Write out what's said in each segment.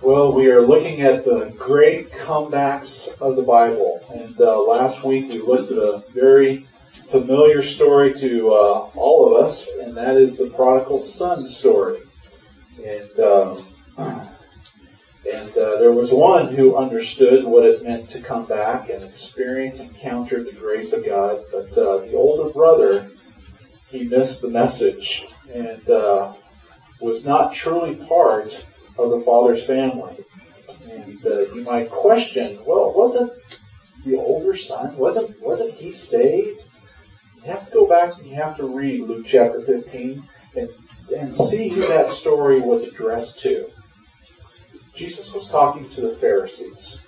Well, we are looking at the great comebacks of the Bible. And uh, last week we looked at a very familiar story to uh, all of us, and that is the prodigal son story. And um, and uh, there was one who understood what it meant to come back and experience, encounter the grace of God. But uh, the older brother, he missed the message and uh, was not truly part of the father's family. And uh, you might question, well, wasn't the older son, wasn't, wasn't he saved? You have to go back and you have to read Luke chapter 15 and, and see who that story was addressed to. Jesus was talking to the Pharisees.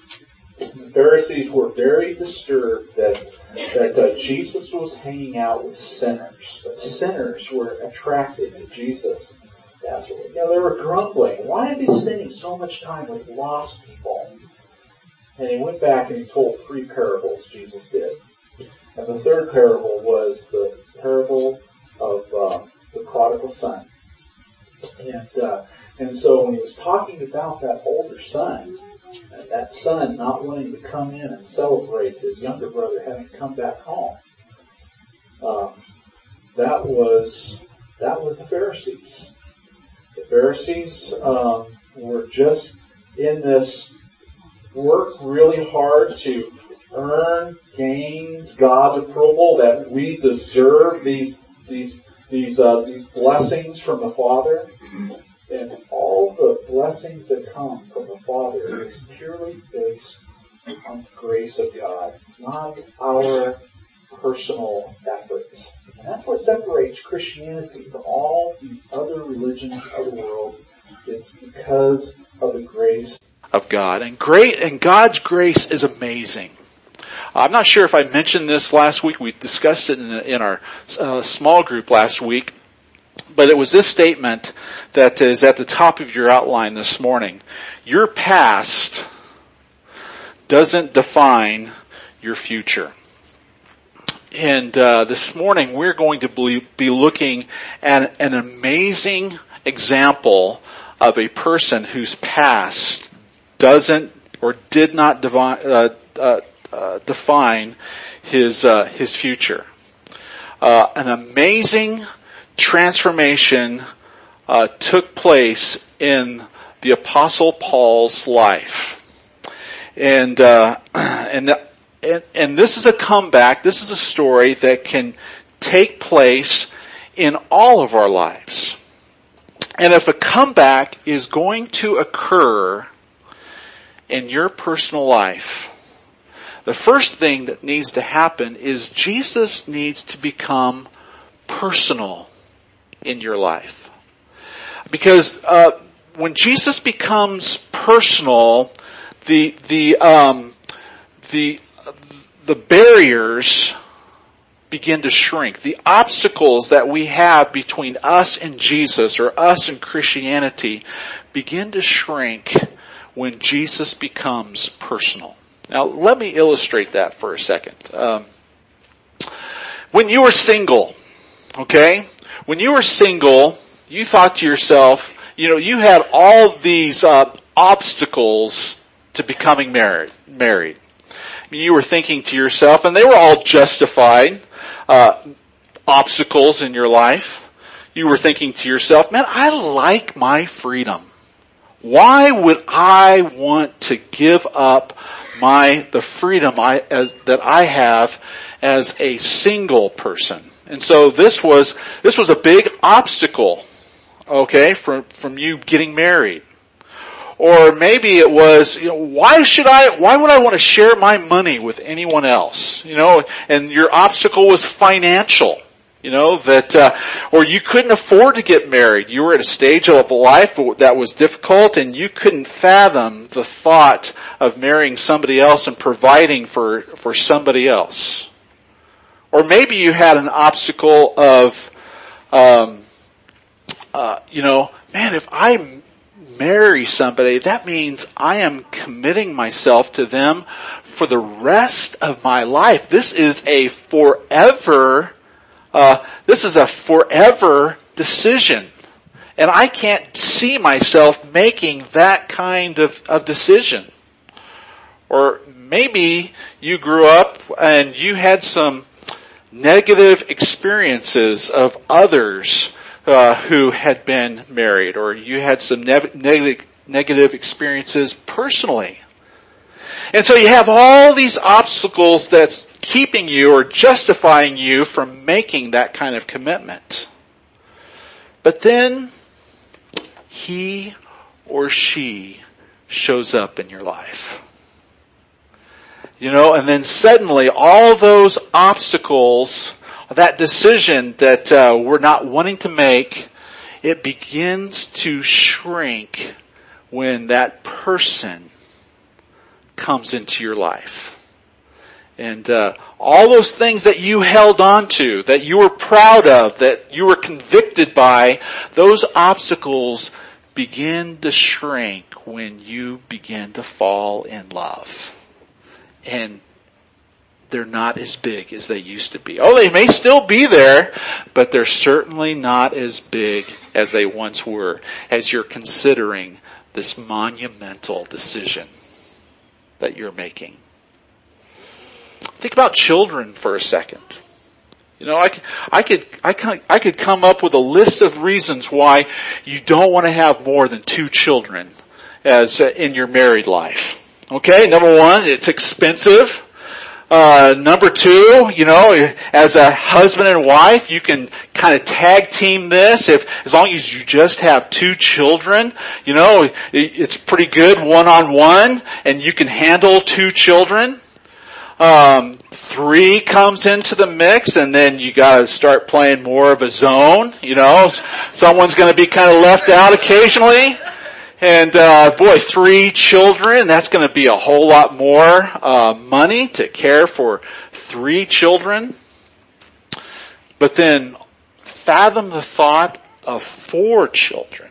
The Pharisees were very disturbed that that uh, Jesus was hanging out with sinners. That sinners were attracted to Jesus. What, you know, they were grumbling. Why is he spending so much time with lost people? And he went back and he told three parables, Jesus did. And the third parable was the parable of uh, the prodigal son. And, uh, and so when he was talking about that older son, that son not wanting to come in and celebrate his younger brother having come back home, um, that was that was the Pharisees. The Pharisees um, were just in this work really hard to earn, gains God's approval that we deserve these these these uh, these blessings from the Father, and all the blessings that come from the Father is purely based on the grace of God. It's not our personal efforts. And that's what separates Christianity from all the other religions of the world. It's because of the grace of God. And great, and God's grace is amazing. I'm not sure if I mentioned this last week. We discussed it in, in our uh, small group last week. But it was this statement that is at the top of your outline this morning. Your past doesn't define your future. And uh, this morning we're going to be looking at an amazing example of a person whose past doesn't or did not divine, uh, uh, uh, define his uh, his future. Uh, an amazing transformation uh, took place in the Apostle Paul's life, and and, the, and and this is a comeback. This is a story that can take place in all of our lives. And if a comeback is going to occur in your personal life, the first thing that needs to happen is Jesus needs to become personal in your life. Because uh, when Jesus becomes personal, the the um, the the barriers begin to shrink. The obstacles that we have between us and Jesus or us and Christianity begin to shrink when Jesus becomes personal. Now, let me illustrate that for a second. Um, when you were single, okay, when you were single, you thought to yourself, you know, you had all these uh, obstacles to becoming married. Married. You were thinking to yourself, and they were all justified uh, obstacles in your life. You were thinking to yourself, man, I like my freedom. Why would I want to give up my, the freedom I, as, that I have as a single person? And so this was, this was a big obstacle, okay, from, from you getting married. Or maybe it was, you know, why should I, why would I want to share my money with anyone else? You know, and your obstacle was financial. You know, that, uh, or you couldn't afford to get married. You were at a stage of life that was difficult and you couldn't fathom the thought of marrying somebody else and providing for, for somebody else. Or maybe you had an obstacle of, um, uh, you know, man, if I marry somebody, that means I am committing myself to them for the rest of my life. This is a forever uh, this is a forever decision. And I can't see myself making that kind of, of decision. Or maybe you grew up and you had some negative experiences of others uh, who had been married, or you had some ne- negative negative experiences personally. And so you have all these obstacles that's keeping you or justifying you from making that kind of commitment. But then he or she shows up in your life. You know, and then suddenly all those obstacles, that decision that uh, we're not wanting to make, it begins to shrink when that person comes into your life. And uh, all those things that you held on to, that you were proud of, that you were convicted by, those obstacles begin to shrink when you begin to fall in love. And they're not as big as they used to be. Oh, they may still be there, but they're certainly not as big as they once were as you're considering this monumental decision that you're making. Think about children for a second. You know, I could, I could, I could, I could come up with a list of reasons why you don't want to have more than two children as uh, in your married life. Okay, number one, it's expensive. Uh, number two, you know, as a husband and wife, you can kind of tag team this. If as long as you just have two children, you know, it, it's pretty good one on one, and you can handle two children. Um, three comes into the mix, and then you got to start playing more of a zone. You know, someone's going to be kind of left out occasionally. And uh, boy, three children, that's going to be a whole lot more uh, money to care for three children. But then fathom the thought of four children.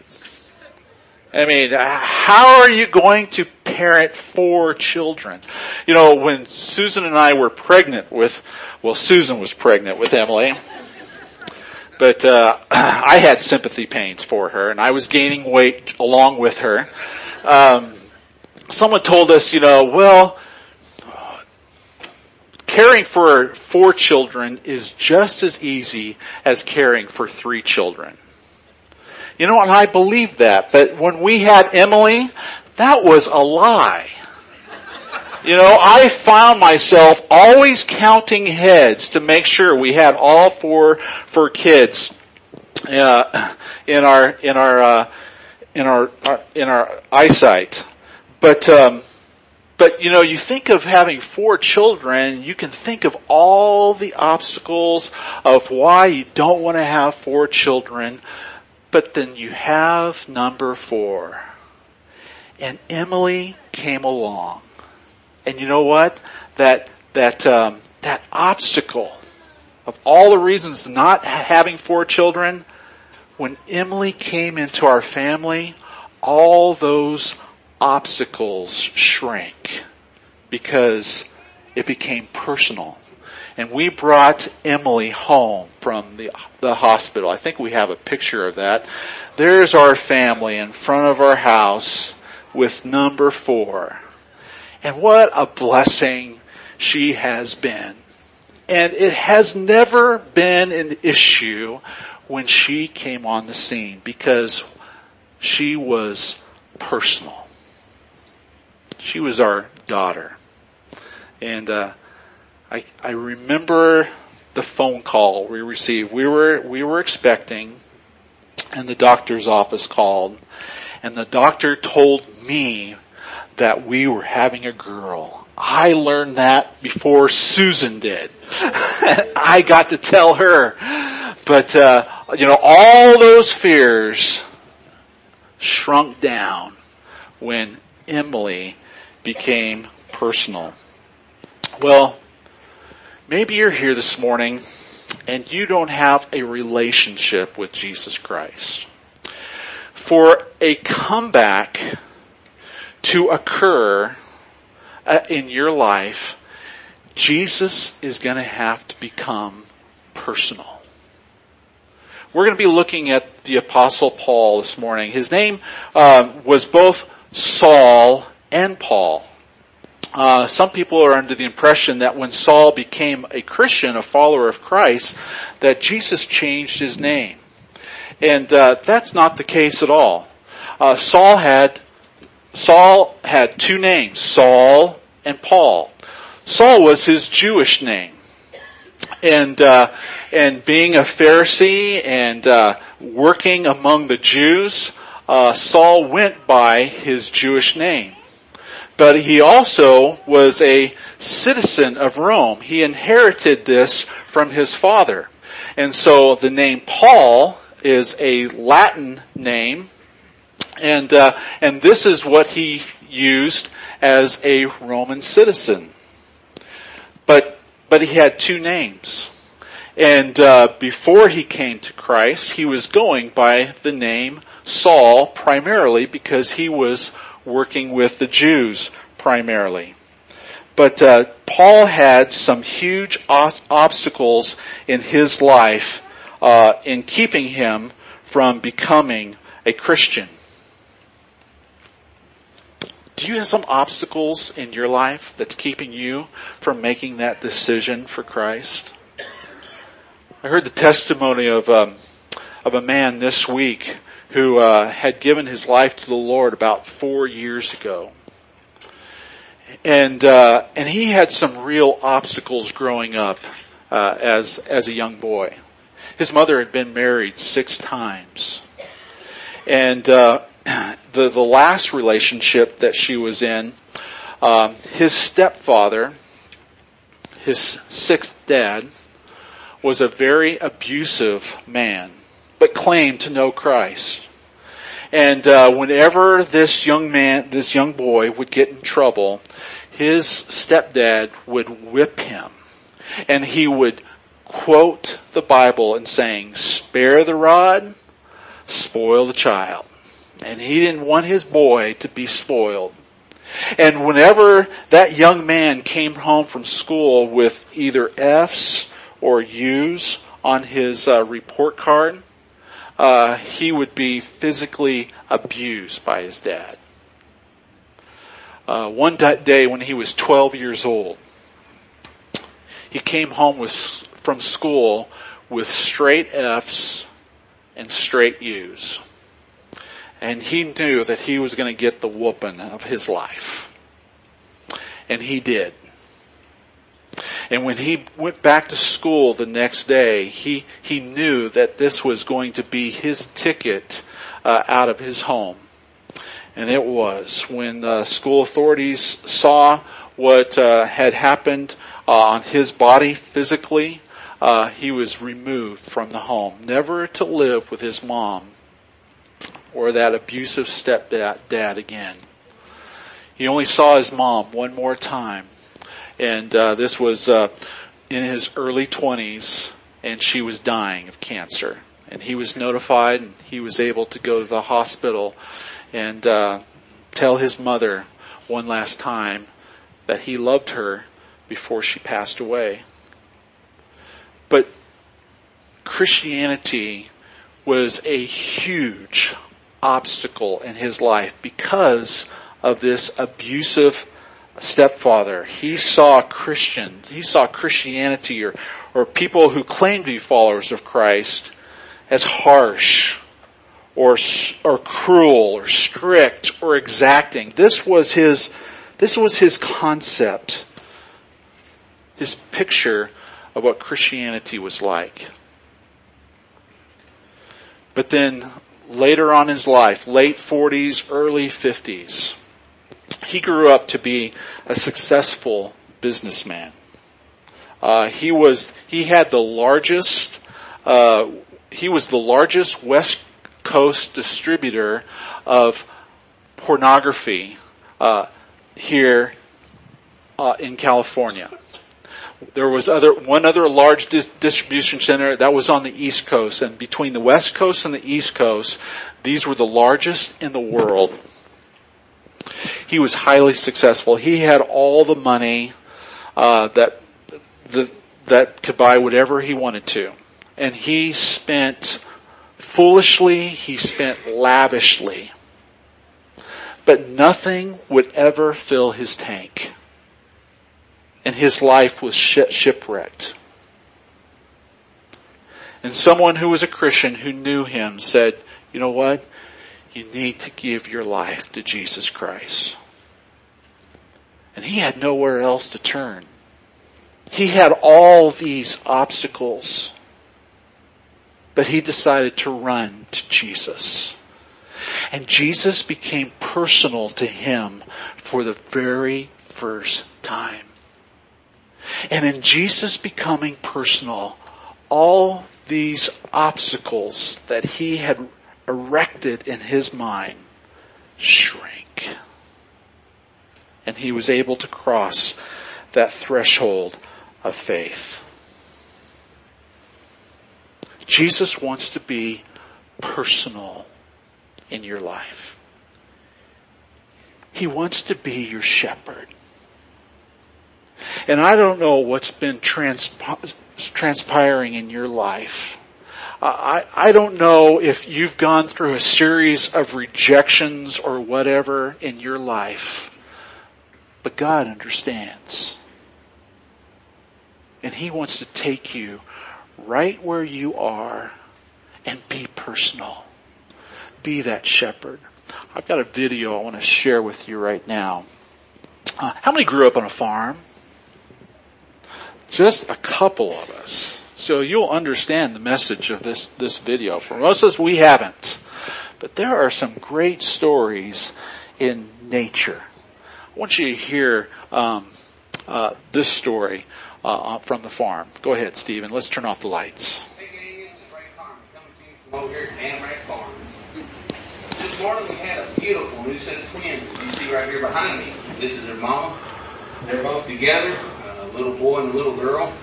I mean, how are you going to parent four children? You know, when Susan and I were pregnant with, well, Susan was pregnant with Emily. But uh, I had sympathy pains for her, and I was gaining weight along with her. Um, someone told us, you know, well, caring for four children is just as easy as caring for three children. You know, and I believe that, but when we had Emily, that was a lie. You know, I found myself always counting heads to make sure we had all four for kids uh, in our in our uh, in our, our, in our eyesight. But um, but you know, you think of having four children, you can think of all the obstacles of why you don't want to have four children. But then you have number four. And Emily came along and you know what? That, that, um, that obstacle of all the reasons not having four children, when Emily came into our family, all those obstacles shrank because it became personal. And we brought Emily home from the, the hospital. I think we have a picture of that. There's our family in front of our house with number four. And what a blessing she has been. And it has never been an issue when she came on the scene because she was personal. She was our daughter. And uh, I, I remember the phone call we received. We were we were expecting, and the doctor's office called, and the doctor told me that we were having a girl. I learned that before Susan did. I got to tell her. But, uh, you know, all those fears shrunk down when Emily became personal. Well, maybe you're here this morning and you don't have a relationship with Jesus Christ. For a comeback to occur uh, in your life, Jesus is going to have to become personal. we're going to be looking at the Apostle Paul this morning. His name uh, was both Saul and Paul. Uh, some people are under the impression that when Saul became a Christian, a follower of Christ, that Jesus changed his name. And uh, that's not the case at all. Uh, Saul had Saul had two names, Saul and Paul. Saul was his Jewish name, and uh, and being a Pharisee and uh, working among the Jews, uh, Saul went by his Jewish name. But he also was a citizen of Rome. He inherited this from his father. And so the name Paul is a Latin name, and uh, and this is what he used as a Roman citizen. But but he had two names, and uh, before he came to Christ, he was going by the name Saul primarily because he was working with the Jews primarily. But uh, Paul had some huge obstacles in his life uh, in keeping him from becoming a Christian. Do you have some obstacles in your life that's keeping you from making that decision for Christ? I heard the testimony of um, of a man this week who uh, had given his life to the Lord about four years ago, and uh, and he had some real obstacles growing up uh, as as a young boy. His mother had been married six times. And uh, the the last relationship that she was in, um, his stepfather, his sixth dad, was a very abusive man, but claimed to know Christ. And uh, whenever this young man, this young boy, would get in trouble, his stepdad would whip him, and he would quote the Bible and saying, spare the rod, spoil the child. And he didn't want his boy to be spoiled. And whenever that young man came home from school with either F's or U's on his uh, report card, uh, he would be physically abused by his dad. Uh, one day when he was 12 years old, he came home with from school with straight F's and straight U's. And he knew that he was going to get the whooping of his life. And he did. And when he went back to school the next day, he, he knew that this was going to be his ticket uh, out of his home. And it was. When uh, school authorities saw what uh, had happened uh, on his body physically, uh, he was removed from the home, never to live with his mom or that abusive stepdad dad again. He only saw his mom one more time, and uh, this was uh, in his early twenties, and she was dying of cancer. And he was notified, and he was able to go to the hospital and uh, tell his mother one last time that he loved her before she passed away. But Christianity was a huge obstacle in his life because of this abusive stepfather. He saw Christians, he saw Christianity or, or people who claimed to be followers of Christ as harsh or, or cruel or strict or exacting. This was his, this was his concept, his picture of what Christianity was like. But then later on in his life, late 40s, early 50s, he grew up to be a successful businessman. Uh, he was he had the largest uh, he was the largest West Coast distributor of pornography uh, here uh, in California. There was other, one other large dis- distribution center that was on the East Coast, and between the West Coast and the East Coast, these were the largest in the world. He was highly successful. He had all the money uh, that the, that could buy whatever he wanted to, and he spent foolishly, he spent lavishly. But nothing would ever fill his tank. And his life was shipwrecked. And someone who was a Christian who knew him said, you know what? You need to give your life to Jesus Christ. And he had nowhere else to turn. He had all these obstacles, but he decided to run to Jesus. And Jesus became personal to him for the very first time. And in Jesus becoming personal, all these obstacles that he had erected in his mind shrank. And he was able to cross that threshold of faith. Jesus wants to be personal in your life. He wants to be your shepherd. And I don't know what's been transp- transpiring in your life. I, I don't know if you've gone through a series of rejections or whatever in your life, but God understands. And He wants to take you right where you are and be personal. Be that shepherd. I've got a video I want to share with you right now. Uh, how many grew up on a farm? Just a couple of us. So you'll understand the message of this, this video. For most of us, we haven't. But there are some great stories in nature. I want you to hear um, uh, this story uh, from the farm. Go ahead, Stephen. Let's turn off the lights. This morning we had a beautiful new set of twins, you see right here behind me. This is their mama. They're both together little boy and a little girl.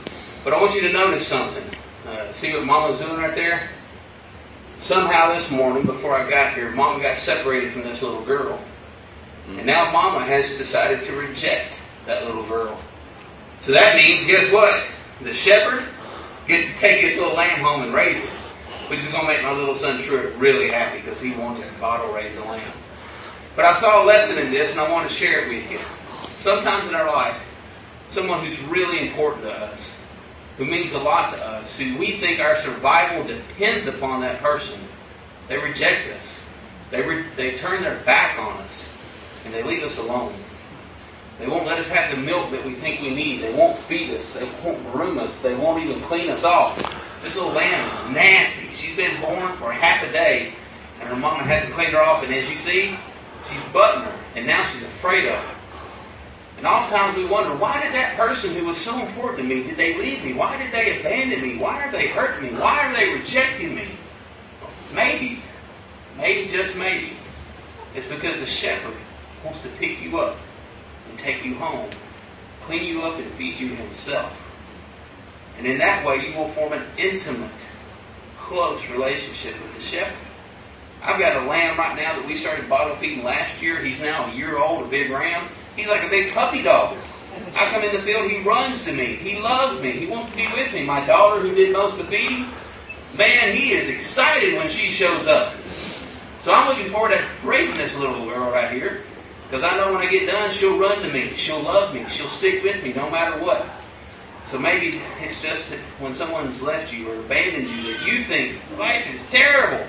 But I want you to notice something. Uh, see what Mama's doing right there? Somehow this morning, before I got here, Mama got separated from this little girl. And now Mama has decided to reject that little girl. So that means, guess what? The shepherd gets to take his little lamb home and raise it. Which is going to make my little son Truett really happy because he wants to bottle raise a lamb. But I saw a lesson in this and I want to share it with you. Sometimes in our life, someone who's really important to us, who means a lot to us, who we think our survival depends upon that person, they reject us. They, re- they turn their back on us and they leave us alone. They won't let us have the milk that we think we need. They won't feed us. They won't groom us. They won't even clean us off. This little lamb is nasty. She's been born for half a day and her mama hasn't cleaned her off. And as you see, she's butting her. And now she's afraid of her. And oftentimes we wonder, why did that person who was so important to me, did they leave me? Why did they abandon me? Why are they hurting me? Why are they rejecting me? Maybe, maybe just maybe, it's because the shepherd wants to pick you up and take you home, clean you up and feed you himself. And in that way you will form an intimate, close relationship with the shepherd. I've got a lamb right now that we started bottle feeding last year. He's now a year old, a big ram. He's like a big puppy dog. I come in the field, he runs to me. He loves me. He wants to be with me. My daughter, who did most of the feeding, man, he is excited when she shows up. So I'm looking forward to raising this little girl right here. Because I know when I get done, she'll run to me. She'll love me. She'll stick with me no matter what. So maybe it's just that when someone's left you or abandoned you that you think life is terrible.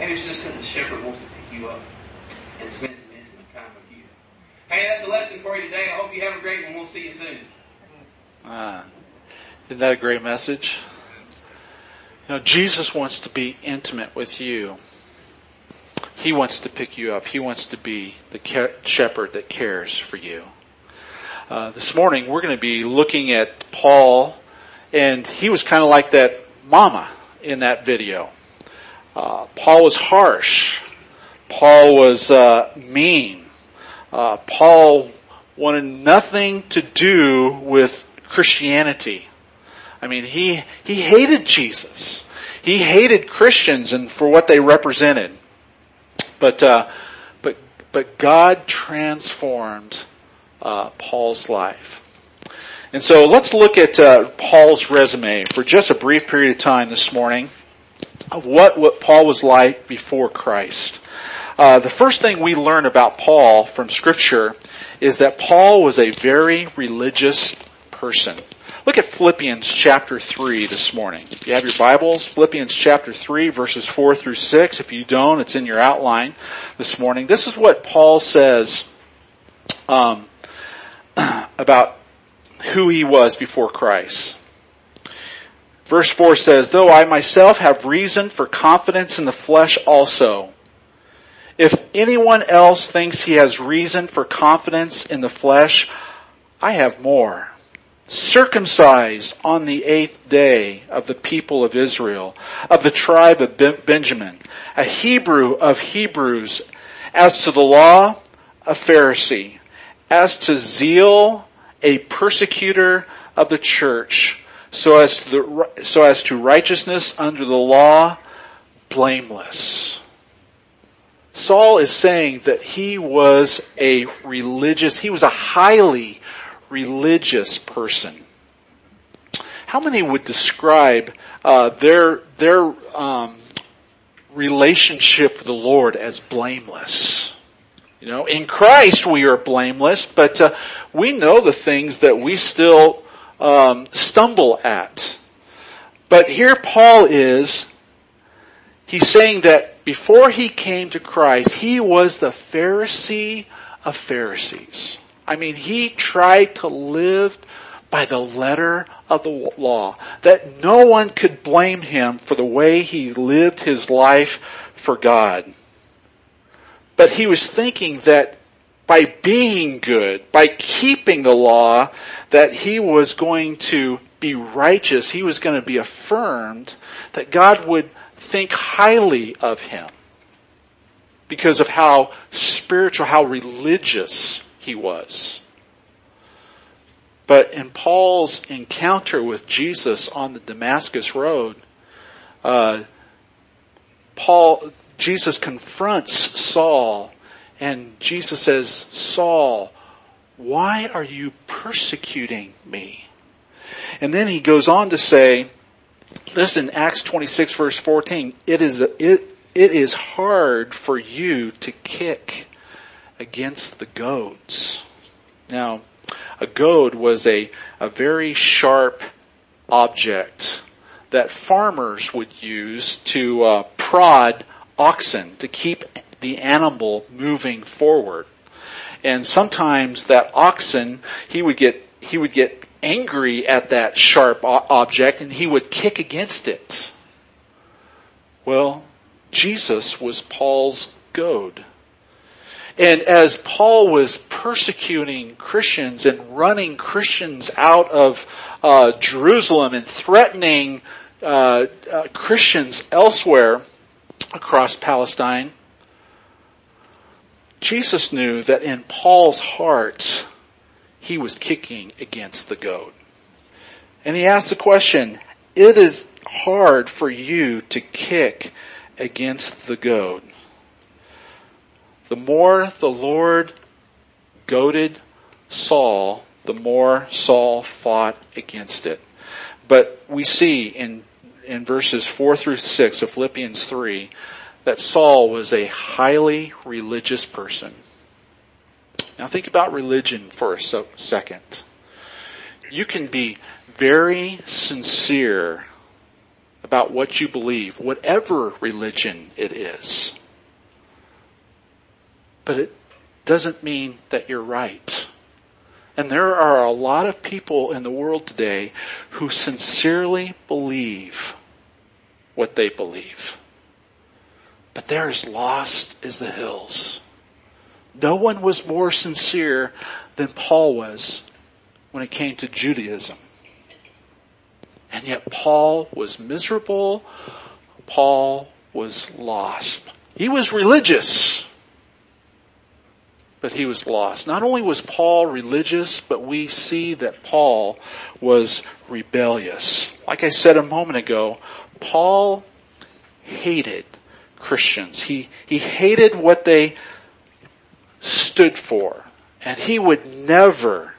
Maybe it's just because the shepherd wants to pick you up and spend some intimate time with you. Hey, that's a lesson for you today. I hope you have a great one. We'll see you soon. Uh, isn't that a great message? You know, Jesus wants to be intimate with you. He wants to pick you up. He wants to be the shepherd that cares for you. Uh, this morning we're going to be looking at Paul, and he was kind of like that mama in that video. Uh, Paul was harsh. Paul was uh, mean uh, Paul wanted nothing to do with Christianity. I mean, he, he hated Jesus. He hated Christians and for what they represented. But, uh, but, but God transformed, uh, Paul's life. And so let's look at, uh, Paul's resume for just a brief period of time this morning. Of what, what Paul was like before Christ. Uh, the first thing we learn about Paul from Scripture is that Paul was a very religious person. Look at Philippians chapter 3 this morning. If you have your Bibles, Philippians chapter 3 verses 4 through 6. If you don't, it's in your outline this morning. This is what Paul says um, about who he was before Christ. Verse 4 says, Though I myself have reason for confidence in the flesh also, if anyone else thinks he has reason for confidence in the flesh, I have more. Circumcised on the eighth day of the people of Israel, of the tribe of Benjamin, a Hebrew of Hebrews, as to the law, a Pharisee, as to zeal, a persecutor of the church, so as to, the, so as to righteousness under the law, blameless. Saul is saying that he was a religious, he was a highly religious person. How many would describe uh, their their um, relationship with the Lord as blameless? You know, in Christ we are blameless, but uh, we know the things that we still um, stumble at. But here Paul is, he's saying that before he came to Christ, he was the Pharisee of Pharisees. I mean, he tried to live by the letter of the law. That no one could blame him for the way he lived his life for God. But he was thinking that by being good, by keeping the law, that he was going to be righteous, he was going to be affirmed, that God would think highly of him because of how spiritual, how religious he was. But in Paul's encounter with Jesus on the Damascus Road, uh, Paul, Jesus confronts Saul and Jesus says, Saul, why are you persecuting me? And then he goes on to say, listen, Acts 26 verse 14, it is, it, it is hard for you to kick against the goads. Now, a goad was a, a very sharp object that farmers would use to uh, prod oxen to keep the animal moving forward. And sometimes that oxen, he would get, he would get angry at that sharp object and he would kick against it. Well, Jesus was Paul's goad. And as Paul was persecuting Christians and running Christians out of uh, Jerusalem and threatening uh, uh, Christians elsewhere across Palestine, Jesus knew that in Paul's heart, he was kicking against the goad. And he asked the question, it is hard for you to kick against the goad. The more the Lord goaded Saul, the more Saul fought against it. But we see in, in verses 4 through 6 of Philippians 3 that Saul was a highly religious person. Now think about religion for a second. You can be very sincere about what you believe, whatever religion it is. But it doesn't mean that you're right. And there are a lot of people in the world today who sincerely believe what they believe. But they're as lost as the hills. No one was more sincere than Paul was when it came to Judaism. And yet Paul was miserable. Paul was lost. He was religious, but he was lost. Not only was Paul religious, but we see that Paul was rebellious. Like I said a moment ago, Paul hated Christians. He, he hated what they stood for. And he would never,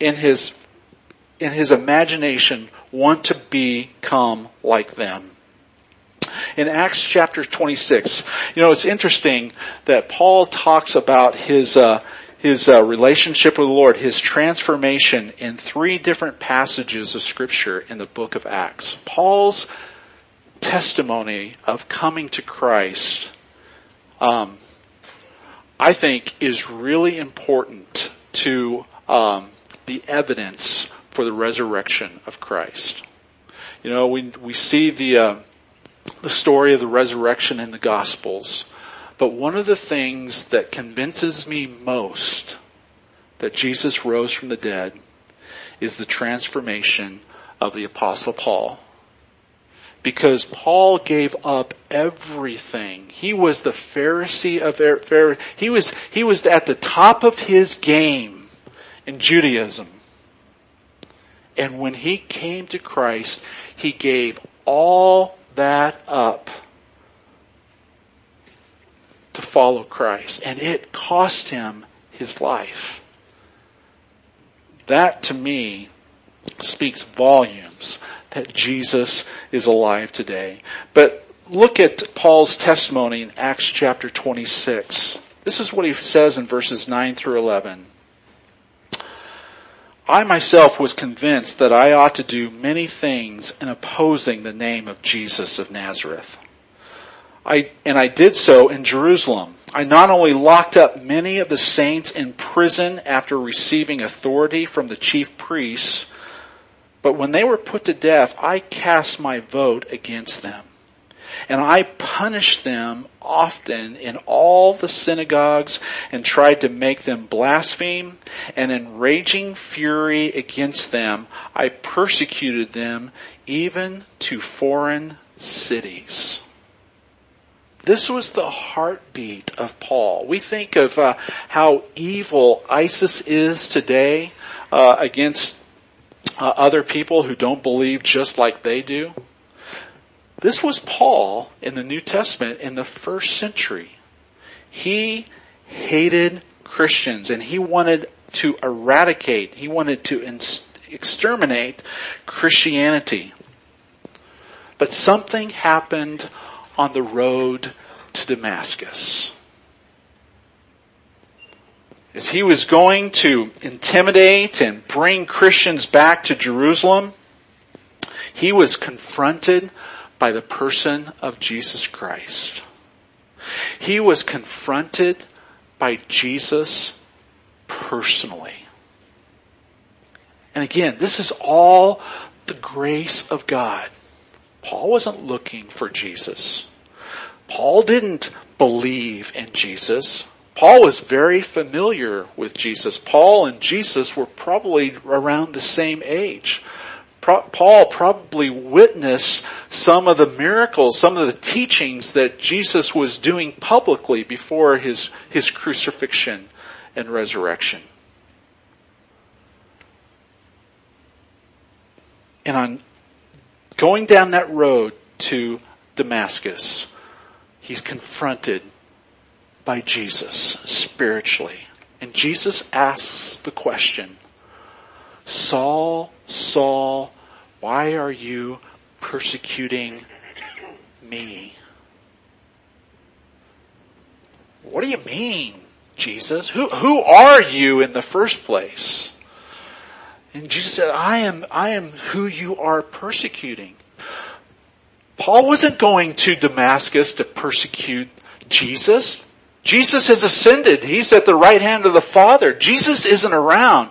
in his, in his imagination, want to become like them. in Acts chapter 26. You know, it's interesting that Paul talks about his, uh, his uh, relationship with the Lord, his transformation in three different passages of scripture in the book of Acts. Paul's testimony of coming to Christ, um, I think is really important to um, the evidence for the resurrection of Christ. You know, we we see the uh, the story of the resurrection in the Gospels, but one of the things that convinces me most that Jesus rose from the dead is the transformation of the Apostle Paul. Because Paul gave up everything. He was the Pharisee of Pharisee. He was, he was at the top of his game in Judaism. And when he came to Christ, he gave all that up to follow Christ. And it cost him his life. That to me speaks volumes that Jesus is alive today. But look at Paul's testimony in Acts chapter 26. This is what he says in verses 9 through 11. I myself was convinced that I ought to do many things in opposing the name of Jesus of Nazareth. I, and I did so in Jerusalem. I not only locked up many of the saints in prison after receiving authority from the chief priests, but when they were put to death, I cast my vote against them. And I punished them often in all the synagogues and tried to make them blaspheme. And in raging fury against them, I persecuted them even to foreign cities. This was the heartbeat of Paul. We think of uh, how evil ISIS is today uh, against uh, other people who don't believe just like they do. This was Paul in the New Testament in the first century. He hated Christians and he wanted to eradicate, he wanted to exterminate Christianity. But something happened on the road to Damascus. As he was going to intimidate and bring Christians back to Jerusalem, he was confronted by the person of Jesus Christ. He was confronted by Jesus personally. And again, this is all the grace of God. Paul wasn't looking for Jesus. Paul didn't believe in Jesus. Paul was very familiar with Jesus. Paul and Jesus were probably around the same age. Paul probably witnessed some of the miracles, some of the teachings that Jesus was doing publicly before his, his crucifixion and resurrection. And on going down that road to Damascus, he's confronted by Jesus spiritually. And Jesus asks the question, Saul, Saul, why are you persecuting me? What do you mean, Jesus? Who, who are you in the first place? And Jesus said, I am, I am who you are persecuting. Paul wasn't going to Damascus to persecute Jesus. Jesus has ascended. He's at the right hand of the Father. Jesus isn't around.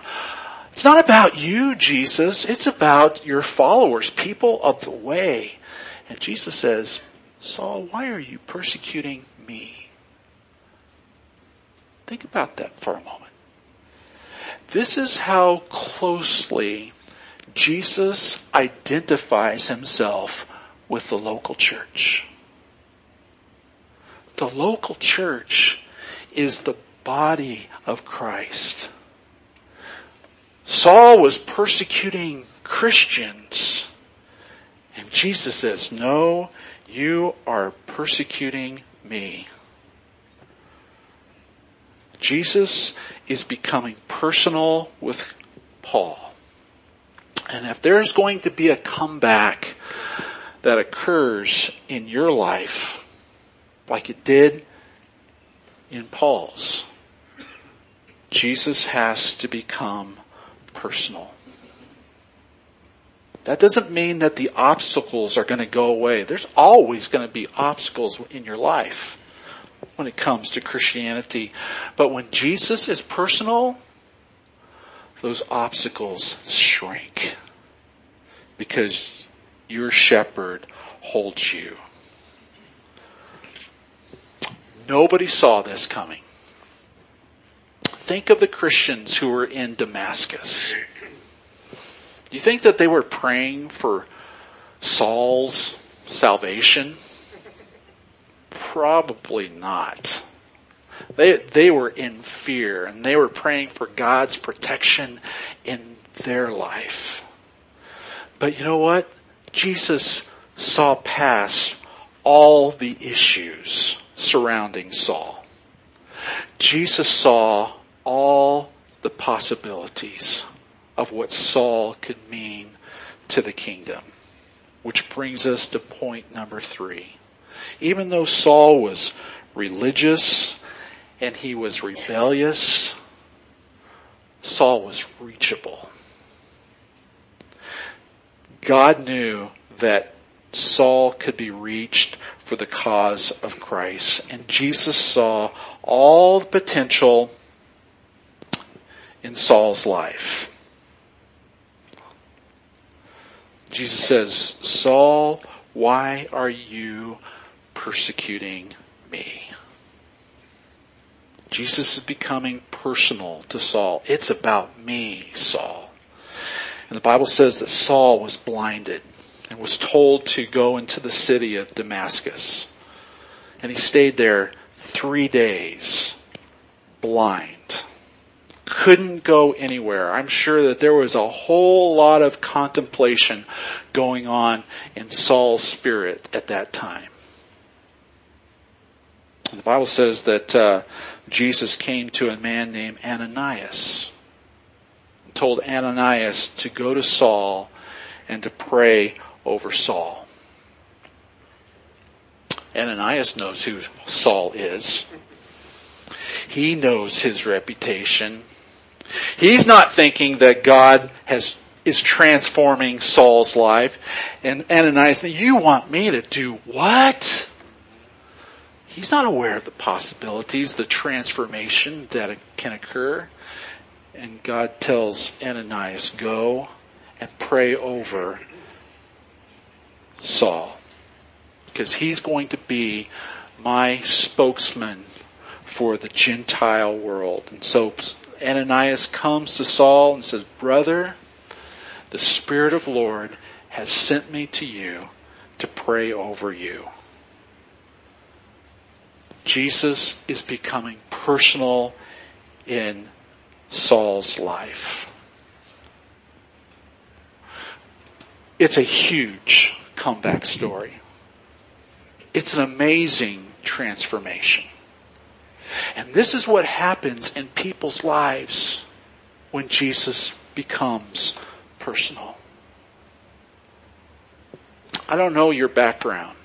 It's not about you, Jesus. It's about your followers, people of the way. And Jesus says, Saul, why are you persecuting me? Think about that for a moment. This is how closely Jesus identifies himself with the local church. The local church is the body of Christ. Saul was persecuting Christians. And Jesus says, no, you are persecuting me. Jesus is becoming personal with Paul. And if there's going to be a comeback, that occurs in your life, like it did in Paul's, Jesus has to become personal. That doesn't mean that the obstacles are going to go away. There's always going to be obstacles in your life when it comes to Christianity. But when Jesus is personal, those obstacles shrink because your shepherd holds you. Nobody saw this coming. Think of the Christians who were in Damascus. Do you think that they were praying for Saul's salvation? Probably not. They, they were in fear and they were praying for God's protection in their life. But you know what? Jesus saw past all the issues surrounding Saul. Jesus saw all the possibilities of what Saul could mean to the kingdom. Which brings us to point number three. Even though Saul was religious and he was rebellious, Saul was reachable. God knew that Saul could be reached for the cause of Christ. And Jesus saw all the potential in Saul's life. Jesus says, Saul, why are you persecuting me? Jesus is becoming personal to Saul. It's about me, Saul. And the Bible says that Saul was blinded and was told to go into the city of Damascus. And he stayed there three days blind couldn't go anywhere. I'm sure that there was a whole lot of contemplation going on in Saul's spirit at that time. The Bible says that uh, Jesus came to a man named Ananias and told Ananias to go to Saul and to pray over Saul. Ananias knows who Saul is. He knows his reputation. He's not thinking that God has is transforming Saul's life. And Ananias, you want me to do what? He's not aware of the possibilities, the transformation that can occur. And God tells Ananias, go and pray over Saul. Because he's going to be my spokesman for the Gentile world. And so Ananias comes to Saul and says, Brother, the Spirit of Lord has sent me to you to pray over you. Jesus is becoming personal in Saul's life. It's a huge comeback story. It's an amazing transformation. And this is what happens in people's lives when Jesus becomes personal. I don't know your background.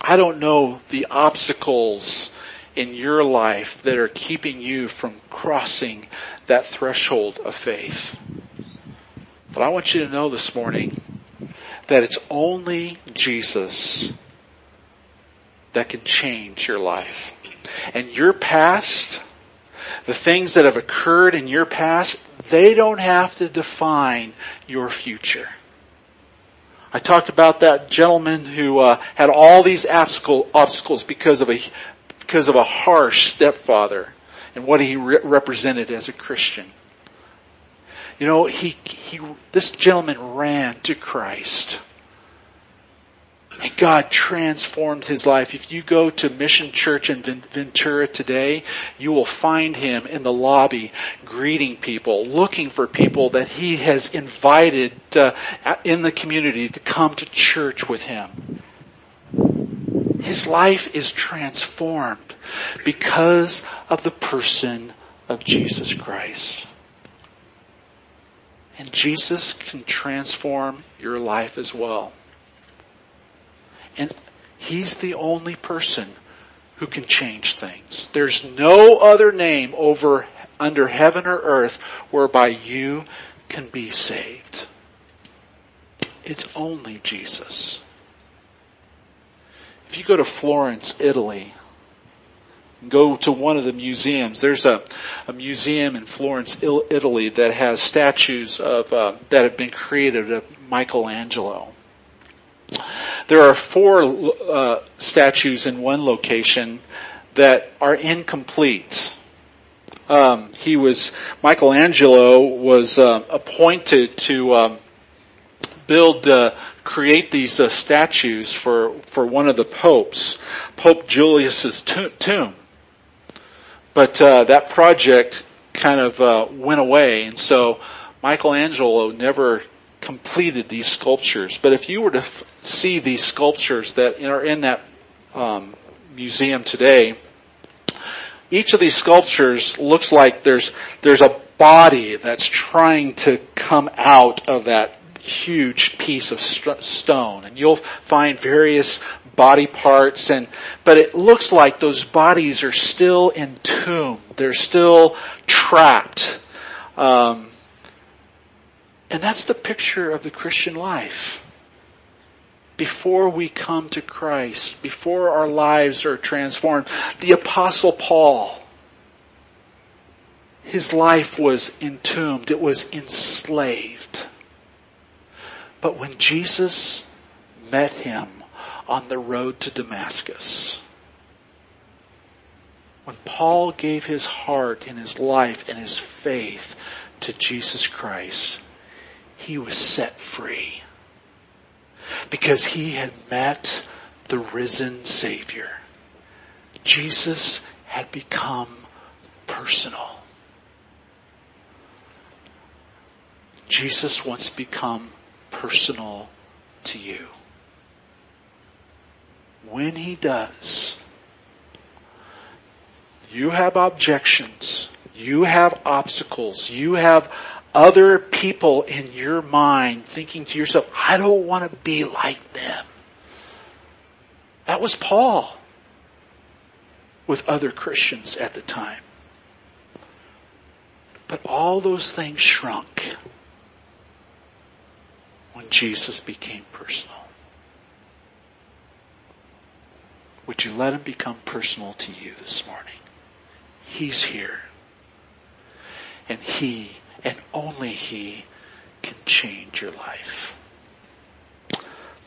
I don't know the obstacles in your life that are keeping you from crossing that threshold of faith. But I want you to know this morning that it's only Jesus that can change your life. And your past, the things that have occurred in your past, they don't have to define your future. I talked about that gentleman who uh, had all these obstacle, obstacles because of a because of a harsh stepfather and what he re- represented as a Christian. You know, he he this gentleman ran to Christ and God transformed his life. If you go to Mission Church in Ventura today, you will find him in the lobby greeting people, looking for people that he has invited uh, in the community to come to church with him. His life is transformed because of the person of Jesus Christ. And Jesus can transform your life as well. And He's the only person who can change things. There's no other name over under heaven or earth whereby you can be saved. It's only Jesus. If you go to Florence, Italy, go to one of the museums. There's a, a museum in Florence, Italy that has statues of, uh, that have been created of Michelangelo. There are four uh, statues in one location that are incomplete. Um, he was Michelangelo was uh, appointed to um, build, uh, create these uh, statues for for one of the popes, Pope Julius's tomb. But uh, that project kind of uh, went away, and so Michelangelo never completed these sculptures. But if you were to f- see these sculptures that are in that um, museum today, each of these sculptures looks like there's there's a body that's trying to come out of that huge piece of st- stone, and you'll find various body parts and but it looks like those bodies are still entombed they're still trapped um, and that's the picture of the Christian life. Before we come to Christ, before our lives are transformed, the apostle Paul, his life was entombed, it was enslaved. But when Jesus met him on the road to Damascus, when Paul gave his heart and his life and his faith to Jesus Christ, he was set free. Because he had met the risen Savior. Jesus had become personal. Jesus wants to become personal to you. When he does, you have objections, you have obstacles, you have other people in your mind thinking to yourself, I don't want to be like them. That was Paul with other Christians at the time. But all those things shrunk when Jesus became personal. Would you let him become personal to you this morning? He's here. And he and only He can change your life.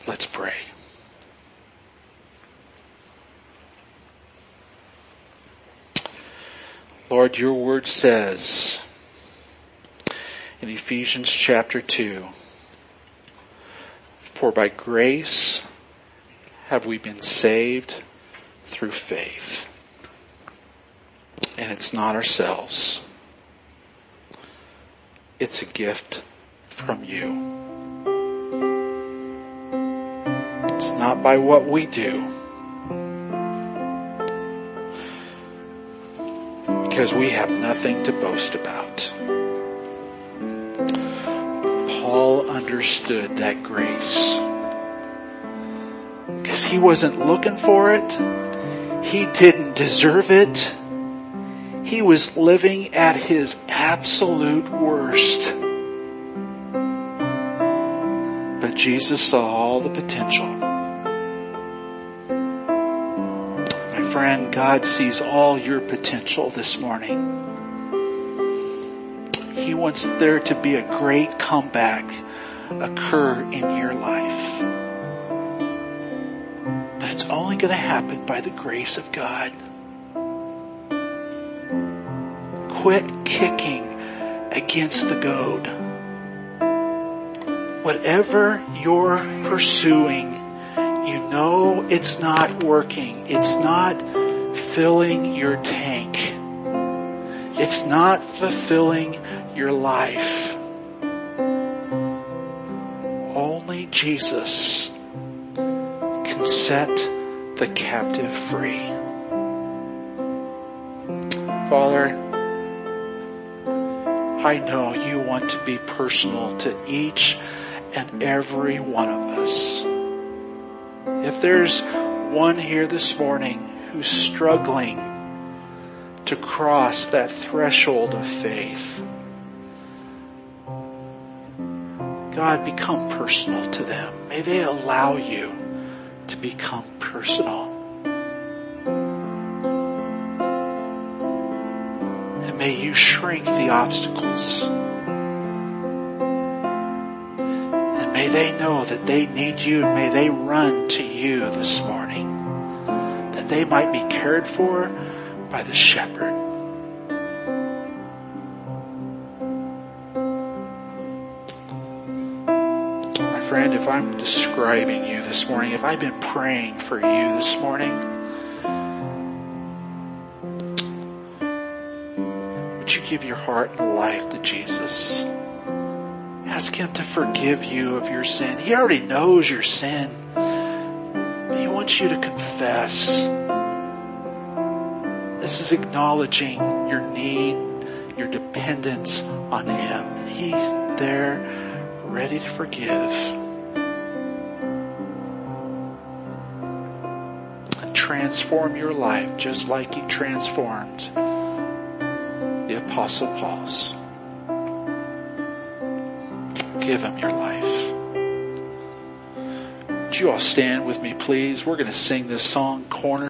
Let's pray. Lord, your word says in Ephesians chapter 2, for by grace have we been saved through faith. And it's not ourselves. It's a gift from you. It's not by what we do. Because we have nothing to boast about. Paul understood that grace. Because he wasn't looking for it. He didn't deserve it he was living at his absolute worst. But Jesus saw all the potential. My friend, God sees all your potential this morning. He wants there to be a great comeback occur in your life. It's only going to happen by the grace of God. quit kicking against the goad. Whatever you're pursuing, you know it's not working. It's not filling your tank. It's not fulfilling your life. Only Jesus set the captive free. Father, I know you want to be personal to each and every one of us. If there's one here this morning who's struggling to cross that threshold of faith, God, become personal to them. May they allow you to become personal. And may you shrink the obstacles. And may they know that they need you and may they run to you this morning. That they might be cared for by the shepherd. Friend, if I'm describing you this morning, if I've been praying for you this morning, would you give your heart and life to Jesus? Ask Him to forgive you of your sin. He already knows your sin. He wants you to confess. This is acknowledging your need, your dependence on Him. He's there ready to forgive. Transform your life just like He transformed the Apostle Paul's. Give Him your life. Would you all stand with me, please? We're going to sing this song, Corner.